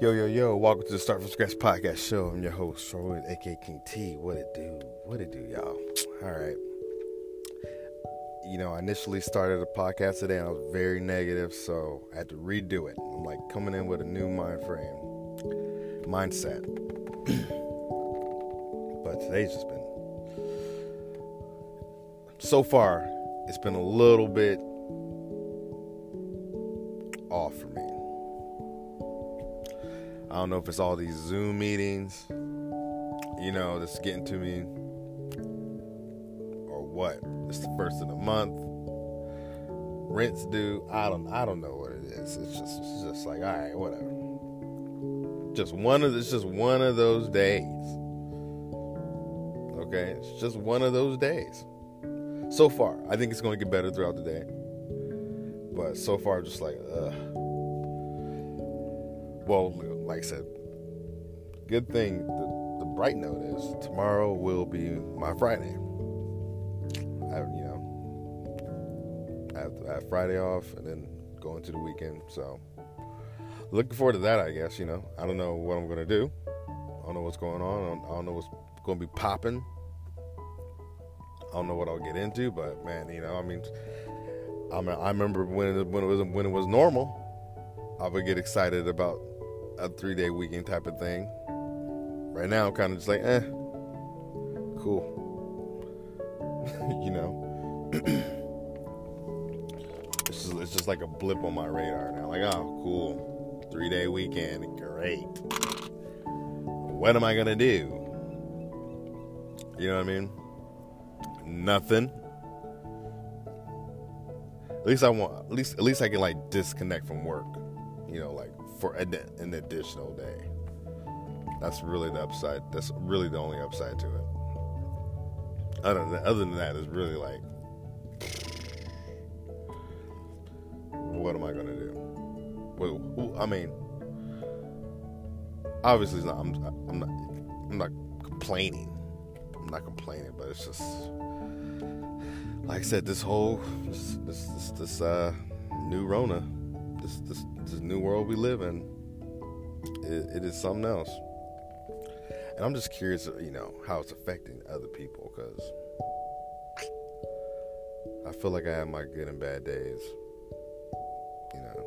Yo, yo, yo, welcome to the Start From Scratch podcast show. I'm your host, Troy, aka King T. What it do? What it do, y'all? All right. You know, I initially started a podcast today and I was very negative, so I had to redo it. I'm like coming in with a new mind frame, mindset. but today's just been, so far, it's been a little bit don't know if it's all these Zoom meetings, you know, that's getting to me, or what. It's the first of the month. Rent's due. I don't. I don't know what it is. It's just. It's just like, all right, whatever. Just one of. It's just one of those days. Okay, it's just one of those days. So far, I think it's going to get better throughout the day. But so far, just like, ugh. Well, like I said, good thing. The, the bright note is tomorrow will be my Friday. I, you know, I have, I have Friday off and then go into the weekend. So, looking forward to that. I guess you know. I don't know what I'm gonna do. I don't know what's going on. I don't, know what's gonna be popping. I don't know what I'll get into, but man, you know, I mean, I mean, I remember when it, when it was when it was normal. I would get excited about a three day weekend type of thing. Right now, I'm kind of just like, eh, cool. you know, it's just it's just like a blip on my radar now. Like, oh, cool, three day weekend, great. What am I gonna do? You know what I mean? Nothing. At least I want. At least at least I can like disconnect from work. You know, like for an, an additional day. That's really the upside. That's really the only upside to it. Other than other than that, it's really like, what am I gonna do? Well, I mean, obviously, not, I'm, I'm not. I'm not complaining. I'm not complaining, but it's just like I said. This whole this this this, this uh, new Rona, this this this new world we live in, it, it is something else. And I'm just curious, you know, how it's affecting other people because I feel like I have my good and bad days, you know.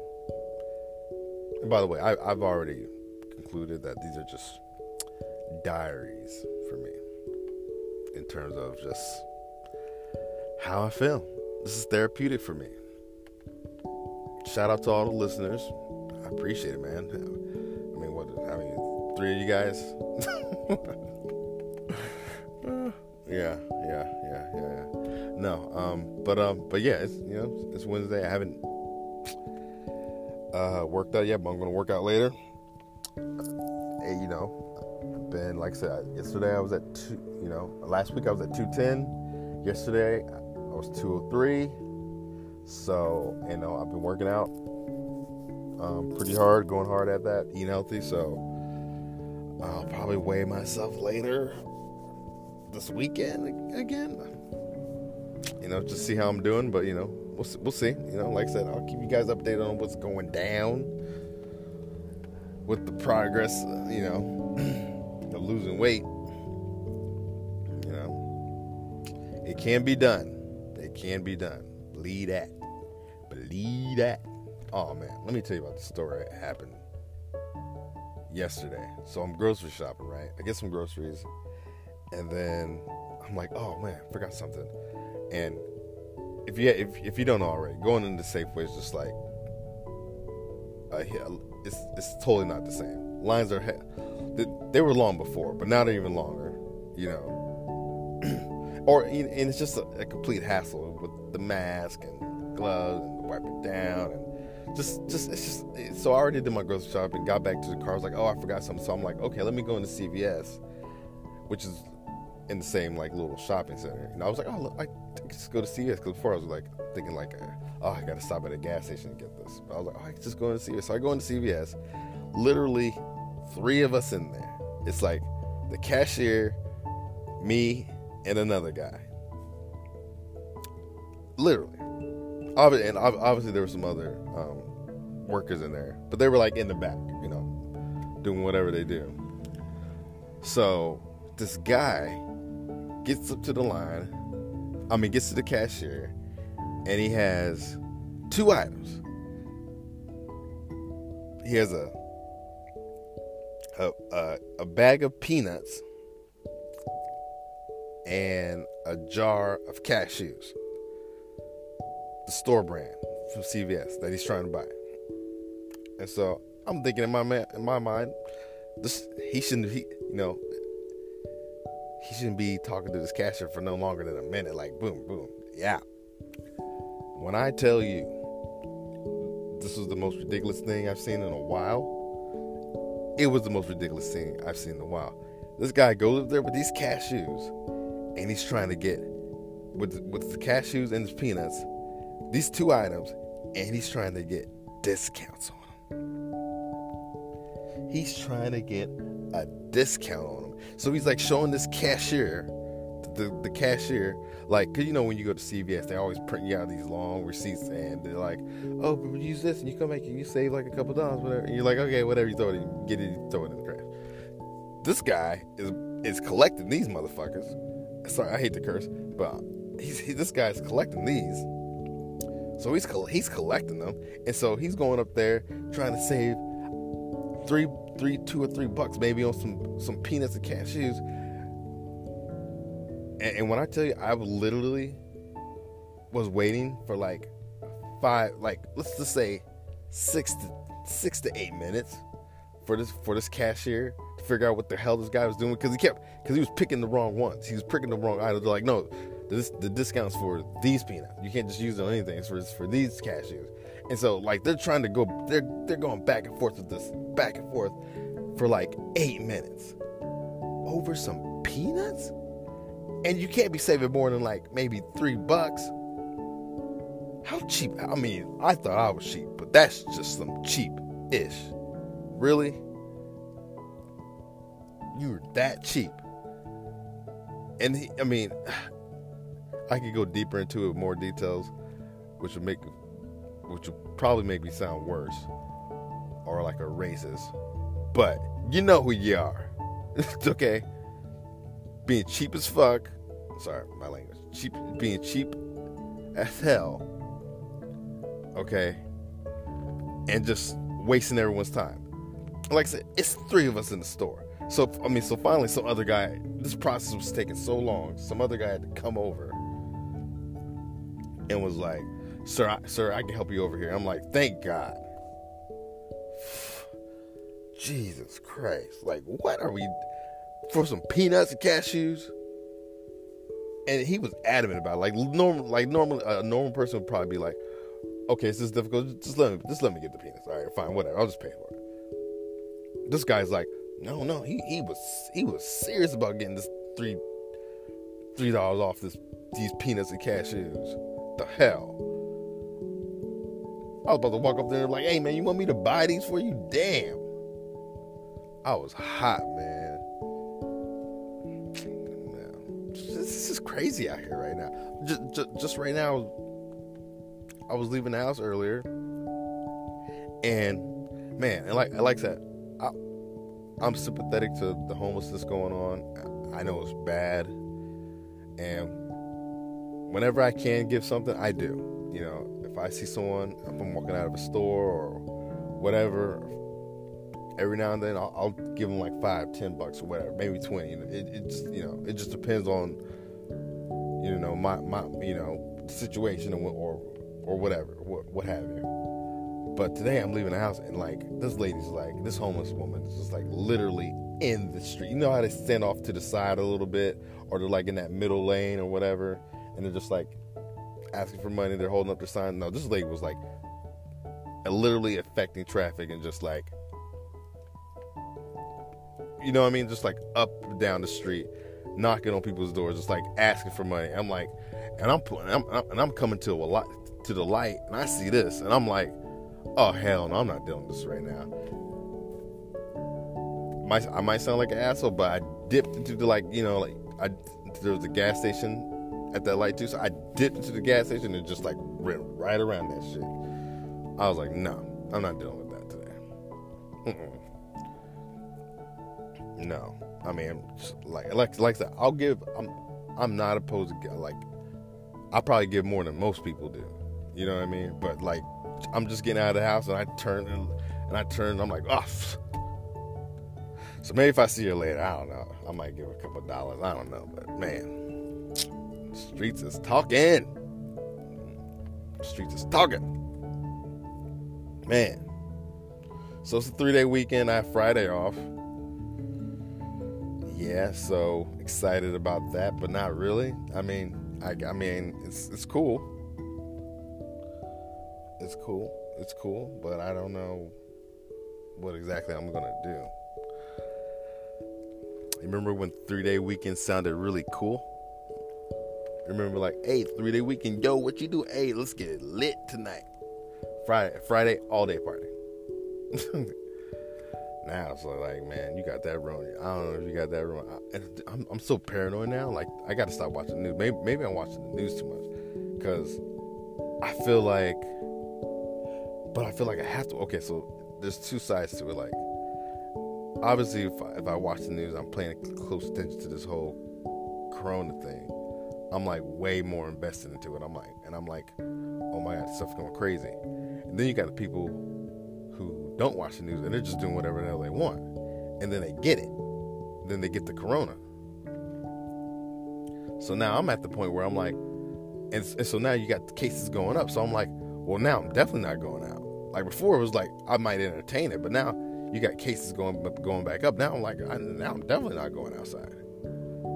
And by the way, I, I've already concluded that these are just diaries for me in terms of just how I feel. This is therapeutic for me. Shout out to all the listeners. I appreciate it, man. I mean, what? I mean, three of you guys. yeah, yeah, yeah, yeah, yeah. No, um, but um, but yeah, it's you know, it's Wednesday. I haven't uh worked out yet, but I'm gonna work out later. You know, been like I said, yesterday I was at two. You know, last week I was at 210. Yesterday I was 203. So, you know, I've been working out um, pretty hard, going hard at that, eating healthy. So, I'll probably weigh myself later this weekend again. You know, just see how I'm doing. But, you know, we'll, we'll see. You know, like I said, I'll keep you guys updated on what's going down with the progress, you know, of losing weight. You know, it can be done. It can be done. Believe that. Believe that. Oh man, let me tell you about the story that happened yesterday. So I'm grocery shopping, right? I get some groceries, and then I'm like, oh man, I forgot something. And if you if, if you don't already, going into Safeway is just like uh, it's it's totally not the same. Lines are they were long before, but now they're even longer. You know, or and it's just a, a complete hassle with the mask and gloves and wipe it down and just just it's just so I already did my grocery shopping, got back to the car. I was like, oh, I forgot something. So I'm like, okay, let me go into CVS, which is in the same like little shopping center. And I was like, oh, look, I just go to CVS because before I was like thinking like, uh, oh, I got to stop at a gas station to get this. But I was like, oh, I just go into CVS. So I go into CVS. Literally, three of us in there. It's like the cashier, me, and another guy. Literally. Obviously, and obviously there were some other um, workers in there, but they were like in the back, you know. doing whatever they do. So this guy gets up to the line. I mean, gets to the cashier, and he has two items. He has a a, a, a bag of peanuts and a jar of cashews, the store brand from CVS that he's trying to buy. And so I'm thinking in my man, in my mind, this he shouldn't he you know he shouldn't be talking to this cashier for no longer than a minute. Like boom, boom, yeah. When I tell you this was the most ridiculous thing I've seen in a while, it was the most ridiculous thing I've seen in a while. This guy goes up there with these cashews, and he's trying to get with with the cashews and the peanuts, these two items, and he's trying to get discounts on them. He's trying to get a discount on them. So he's like showing this cashier, the, the cashier, like, cause you know when you go to CVS, they always print you out these long receipts, and they're like, "Oh, use this, and you come back and you save like a couple dollars, whatever." And you're like, "Okay, whatever." You throw it, in, get it, throw it in the trash. This guy is is collecting these motherfuckers. Sorry, I hate to curse, but he's he, this guy's collecting these. So he's he's collecting them, and so he's going up there trying to save three three two or three bucks maybe on some some peanuts and cashews. And, and when I tell you, I literally was waiting for like five, like let's just say six to six to eight minutes for this for this cashier figure out what the hell this guy was doing because he kept because he was picking the wrong ones. He was picking the wrong items. They're like, no, this the discounts for these peanuts. You can't just use it on anything. It's for for these cashews. And so like they're trying to go they're they're going back and forth with this back and forth for like eight minutes over some peanuts? And you can't be saving more than like maybe three bucks. How cheap? I mean, I thought I was cheap, but that's just some cheap ish. Really? You're that cheap. And he, I mean, I could go deeper into it with more details, which would make, which would probably make me sound worse, or like a racist. But you know who you are. It's okay? Being cheap as fuck. Sorry, my language. Cheap being cheap as hell. Okay? And just wasting everyone's time. Like I said, it's three of us in the store. So I mean, so finally some other guy this process was taking so long, some other guy had to come over and was like, Sir, I, sir, I can help you over here. I'm like, thank God. Jesus Christ. Like, what are we for some peanuts and cashews? And he was adamant about it. Like normal like normal a normal person would probably be like, okay, this is difficult. Just let me just let me get the peanuts. All right, fine, whatever. I'll just pay for it. This guy's like, no, no, he, he was he was serious about getting this three three dollars off this these peanuts and cashews. The hell. I was about to walk up there and like, hey man, you want me to buy these for you? Damn. I was hot, man. This is crazy out here right now. Just, just, just right now, I was leaving the house earlier, and man, and like, like I said, I, I'm sympathetic to the homelessness going on. I know it's bad, and whenever I can give something, I do. You know, if I see someone, if I'm walking out of a store or whatever, every now and then I'll, I'll, give them like five, ten bucks or whatever, maybe twenty. It, it just you know it just depends on you know my my you know situation or or, or whatever, what what have you. But today I'm leaving the house and like this lady's like this homeless woman is just like literally in the street. You know how they stand off to the side a little bit, or they're like in that middle lane or whatever, and they're just like asking for money. They're holding up their sign. No, this lady was like literally affecting traffic and just like you know what I mean? Just like up down the street, knocking on people's doors, just like asking for money. I'm like, and I'm I'm, I'm, and I'm coming to a lot to the light, and I see this, and I'm like, oh hell no, I'm not doing this right now. I might sound like an asshole, but I dipped into the like, you know, like I there was a gas station at that light too, so I dipped into the gas station and just like ran right around that shit. I was like, no, I'm not dealing with that today. Mm-mm. No, I mean, like like like I said, I'll give. I'm I'm not opposed to like. I probably give more than most people do. You know what I mean? But like, I'm just getting out of the house and I turn and, and I turn. I'm like, oh. So maybe if I see her later, I don't know. I might give her a couple dollars. I don't know, but man, streets is talking. Streets is talking. Man. So it's a three day weekend. I have Friday off. Yeah, so excited about that, but not really. I mean, I, I mean, it's it's cool. It's cool. It's cool, but I don't know what exactly I'm gonna do. Remember when three day weekend sounded really cool? Remember, like, hey, three day weekend, yo, what you do? Hey, let's get lit tonight. Friday, Friday, all day party. now it's like, man, you got that wrong. I don't know if you got that wrong. I, am I'm so paranoid now. Like, I got to stop watching the news. Maybe, maybe I'm watching the news too much because I feel like, but I feel like I have to. Okay, so there's two sides to it. Like, obviously, if I, if I watch the news, I'm paying close attention to this whole Corona thing. I'm like way more invested into it. I'm like, and I'm like, oh my god, stuff's going crazy. And then you got the people who don't watch the news and they're just doing whatever the hell they want, and then they get it. Then they get the corona. So now I'm at the point where I'm like, and, and so now you got cases going up. So I'm like, well, now I'm definitely not going out. Like before, it was like I might entertain it, but now you got cases going going back up. Now I'm like, I, now I'm definitely not going outside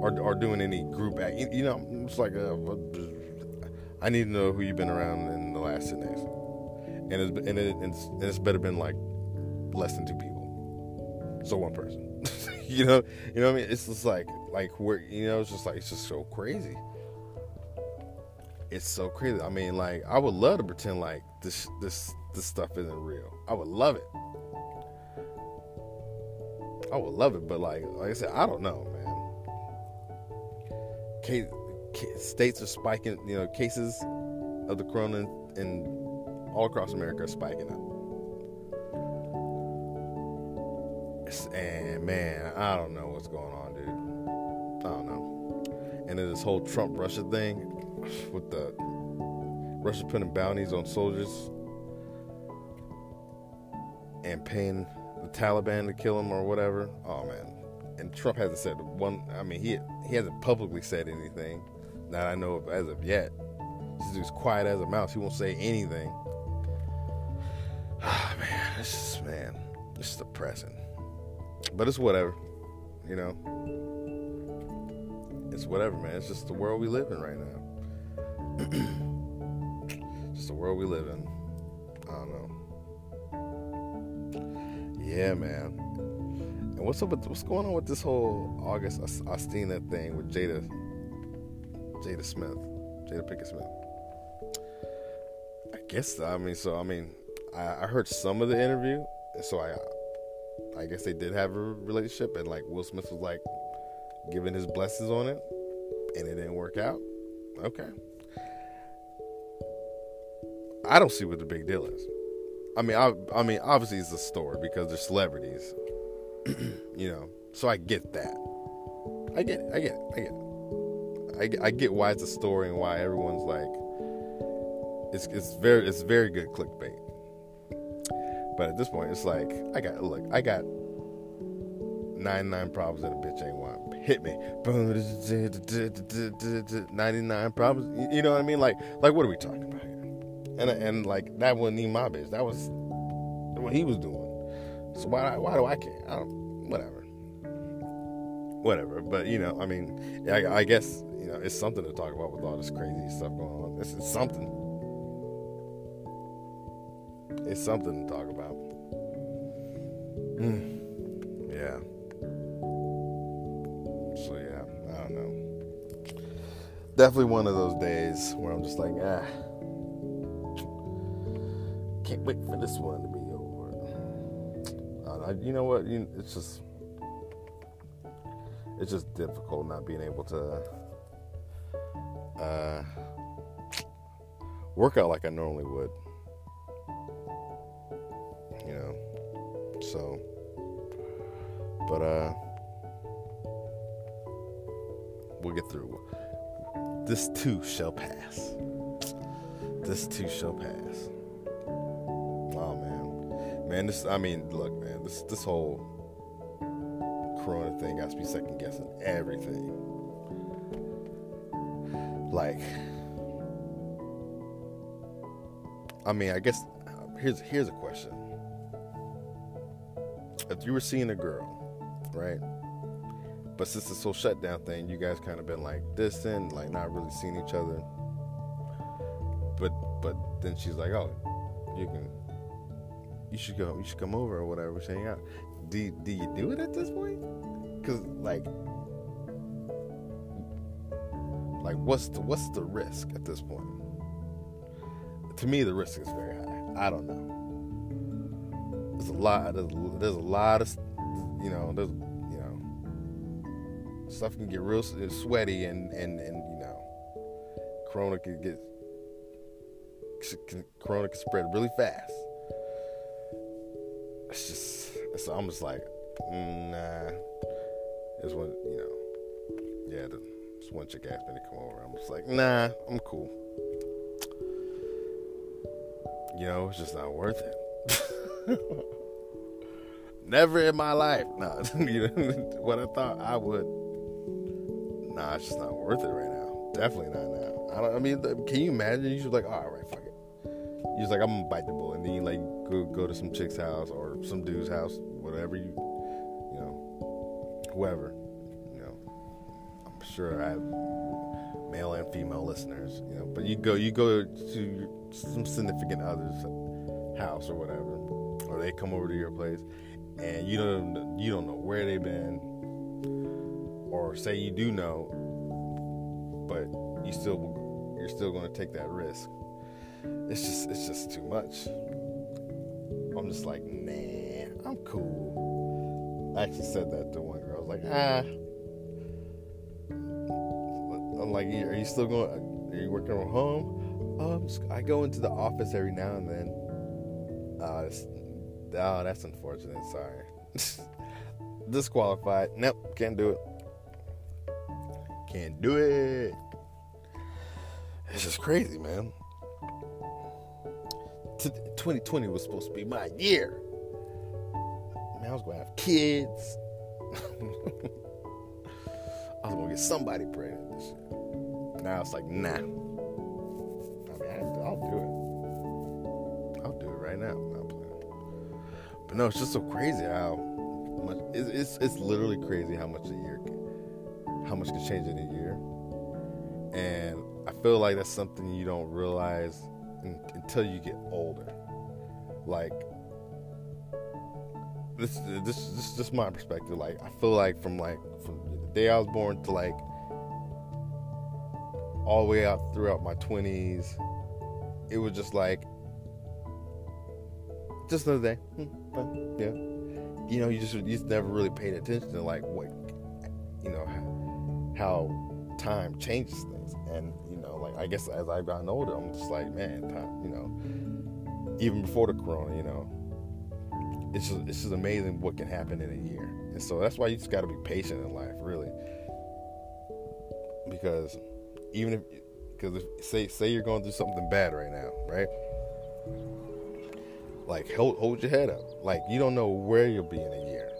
or, or doing any group act. You, know, it's like uh, a, I need to know who you've been around in the last ten days, and it's and, it, it's and it's better been like less than two people, so one person. you know, you know what I mean? It's just like like where you know, it's just like it's just so crazy. It's so crazy. I mean, like I would love to pretend like this this this stuff isn't real. I would love it. I would love it, but like like I said, I don't know, case, states are spiking. You know, cases of the corona in, in all across America are spiking up. And man, I don't know what's going on, dude. I don't know. And then this whole Trump Russia thing with the Russia putting bounties on soldiers and paying the Taliban to kill him or whatever. Oh man, and Trump hasn't said one. I mean, he he hasn't publicly said anything that I know of as of yet. This dude's quiet as a mouse. He won't say anything. Oh, man, this is man, it's just depressing. But it's whatever, you know. It's whatever, man. It's just the world we live in right now. just the world we live in. I don't know. Yeah, man. And what's up with what's going on with this whole August Alsina thing with Jada Jada Smith, Jada Pinkett Smith? I guess I mean so I mean I, I heard some of the interview, so I I guess they did have a relationship, and like Will Smith was like giving his blessings on it, and it didn't work out. Okay. I don't see what the big deal is. I mean, I, I mean, obviously it's a story because they're celebrities, you know, so I get that. I get it. I get it. I get it. I I get why it's a story and why everyone's like, it's it's very it's very good clickbait. But at this point, it's like I got look, I got ninety nine problems that a bitch ain't want. Hit me, ninety nine problems. You know what I mean? Like like what are we talking about here? And and like that wasn't even my bitch. That was what he was doing. So why why do I care? I don't whatever. Whatever. But you know, I mean, I, I guess you know it's something to talk about with all this crazy stuff going on. This is something. It's something to talk about. Mm. Yeah. So yeah, I don't know. Definitely one of those days where I'm just like, ah, can't wait for this one to be over. I, you know what? You, it's just it's just difficult not being able to uh, work out like I normally would. You know, so, but uh, We'll get through. This too shall pass. This too shall pass. Man. This. I mean, look, man. This this whole Corona thing got to be second guessing everything. Like, I mean, I guess here's here's a question. If you were seeing a girl, right? But since this whole shutdown thing, you guys kind of been like distant, like not really seeing each other. But but then she's like, oh, you can, you should go, you should come over or whatever, we hang out. Do do you do it at this point? Cause like, like what's the what's the risk at this point? To me, the risk is very high. I don't know. There's a lot. There's, there's a lot of, you know, there's you know. stuff can get real sweaty and and and you know corona can get corona can spread really fast just i'm just like nah It's one you know yeah this one chick asked me to come over i'm just like nah i'm cool you know it's just not worth it never in my life nah. you know what i thought i would nah, it's just not worth it right now. Definitely not now. I don't. I mean, can you imagine? You just like, all right, fuck it. You just like, I'm gonna bite the bullet, and then you like go go to some chick's house or some dude's house, whatever you, you know, whoever. You know, I'm sure I have male and female listeners. You know, but you go you go to some significant other's house or whatever, or they come over to your place, and you don't you don't know where they've been or say you do know, but you still you're still going to take that risk. It's just it's just too much. I'm just like, nah, I'm cool. I actually said that to one girl. I was like, ah. I'm like, are you still going? Are you working from home? Um, I go into the office every now and then. Uh, oh, that's unfortunate. Sorry. Disqualified. Nope, can't do it. Can't do it. It's just crazy, man. 2020 was supposed to be my year. Man, I was gonna have kids. I was gonna get somebody pregnant this. Now it's like, nah. I mean, I'll do it. I'll do it right now. But no, it's just so crazy how much. It's, it's, it's literally crazy how much a year can how much can change in a year. And I feel like that's something you don't realize in, until you get older. Like this, this, this is just my perspective. Like I feel like from like from the day I was born to like all the way out throughout my twenties, it was just like just another day. Hmm, yeah, you know, you just you just never really paid attention to like what you know how time changes things. And, you know, like, I guess as I've gotten older, I'm just like, man, time, you know, even before the corona, you know, it's just, it's just amazing what can happen in a year. And so that's why you just got to be patient in life, really. Because even if, because say, say you're going through something bad right now, right? Like, hold, hold your head up. Like, you don't know where you'll be in a year.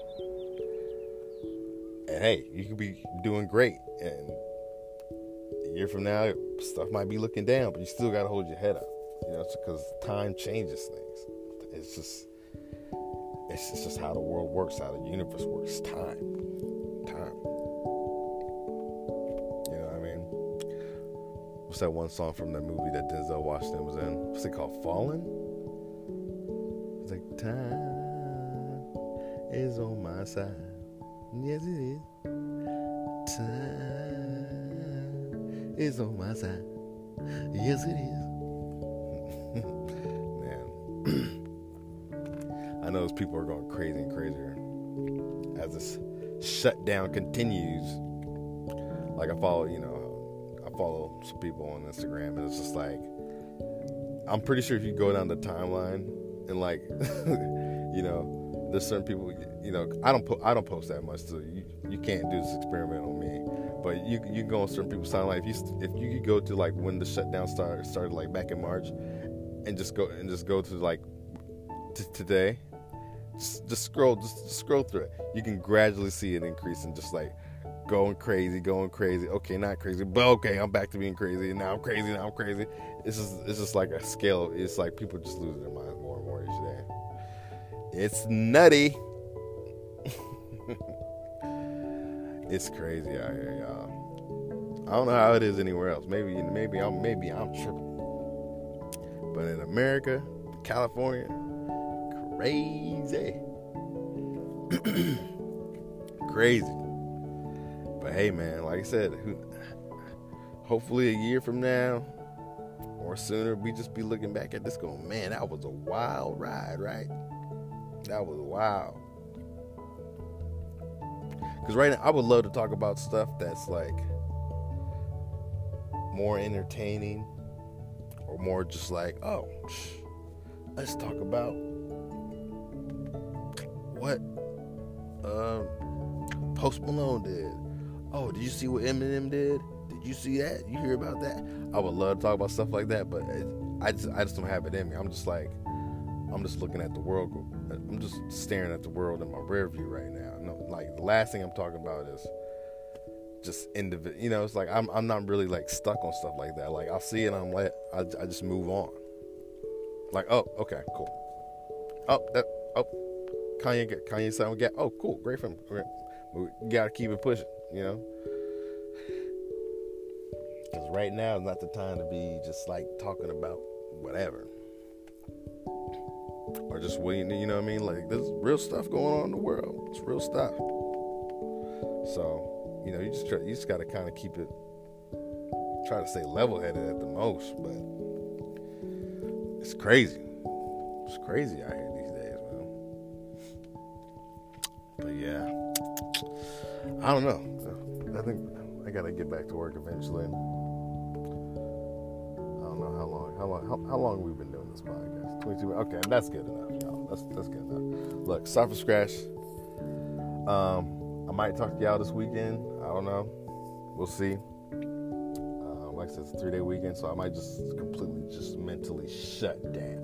And hey, you could be doing great and a year from now, stuff might be looking down, but you still got to hold your head up, you know, because time changes things. It's just, it's just how the world works, how the universe works. Time, time. You know what I mean? What's that one song from that movie that Denzel Washington was in? What's it called? Fallen. It's like time is on my side. Yes, it is time is on my side. Yes, it is. Those people are going crazy and crazier as this shutdown continues. Like I follow, you know, I follow some people on Instagram, and it's just like I'm pretty sure if you go down the timeline and like, you know, there's certain people, you know, I don't po- I don't post that much, so you you can't do this experiment on me. But you you go on certain people's timeline. If you if you could go to like when the shutdown started started like back in March, and just go and just go to like t- today, just, just scroll just, just scroll through it. You can gradually see an increase in just like going crazy, going crazy. Okay, not crazy, but okay, I'm back to being crazy. Now I'm crazy. Now I'm crazy. It's just it's just like a scale. It's like people just losing their minds more and more each day. It's nutty. it's crazy out here, y'all. I don't know how it is anywhere else. Maybe maybe I'm maybe I'm tripping. But in America, California, crazy. crazy. But hey, man, like I said, hopefully a year from now or sooner, we just be looking back at this going, man, that was a wild ride, right? That was wild. Because right now, I would love to talk about stuff that's like more entertaining or more just like, oh, let's talk about Post Malone did. Oh, did you see what Eminem did? Did you see that? You hear about that? I would love to talk about stuff like that, but it, I just I just don't have it in me. I'm just like I'm just looking at the world. I'm just staring at the world in my rear view right now. No, like the last thing I'm talking about is just individual. You know, it's like I'm I'm not really like stuck on stuff like that. Like I'll see it, I'm like I, I just move on. Like oh okay cool. Oh that oh Kanye Kanye sound get oh cool great film. We gotta keep it pushing. You know. Because right now is not the time to be just like talking about whatever. Or just waiting, you know what I mean? Like, there's real stuff going on in the world. It's real stuff. So, you know, you just try, you just got to kind of keep it, try to stay level headed at the most, but it's crazy. It's crazy out here I don't know. I think I gotta get back to work eventually. I don't know how long, how long, how, how long we've been doing this podcast. Twenty-two. Okay, and that's good enough, y'all. That's that's good enough. Look, Cypher Scratch. Um, I might talk to y'all this weekend. I don't know. We'll see. Uh, like I said, it's a three day weekend, so I might just completely just mentally shut down.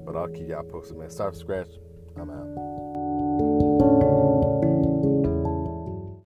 but I'll keep y'all posted, man. Start from scratch. I'm out.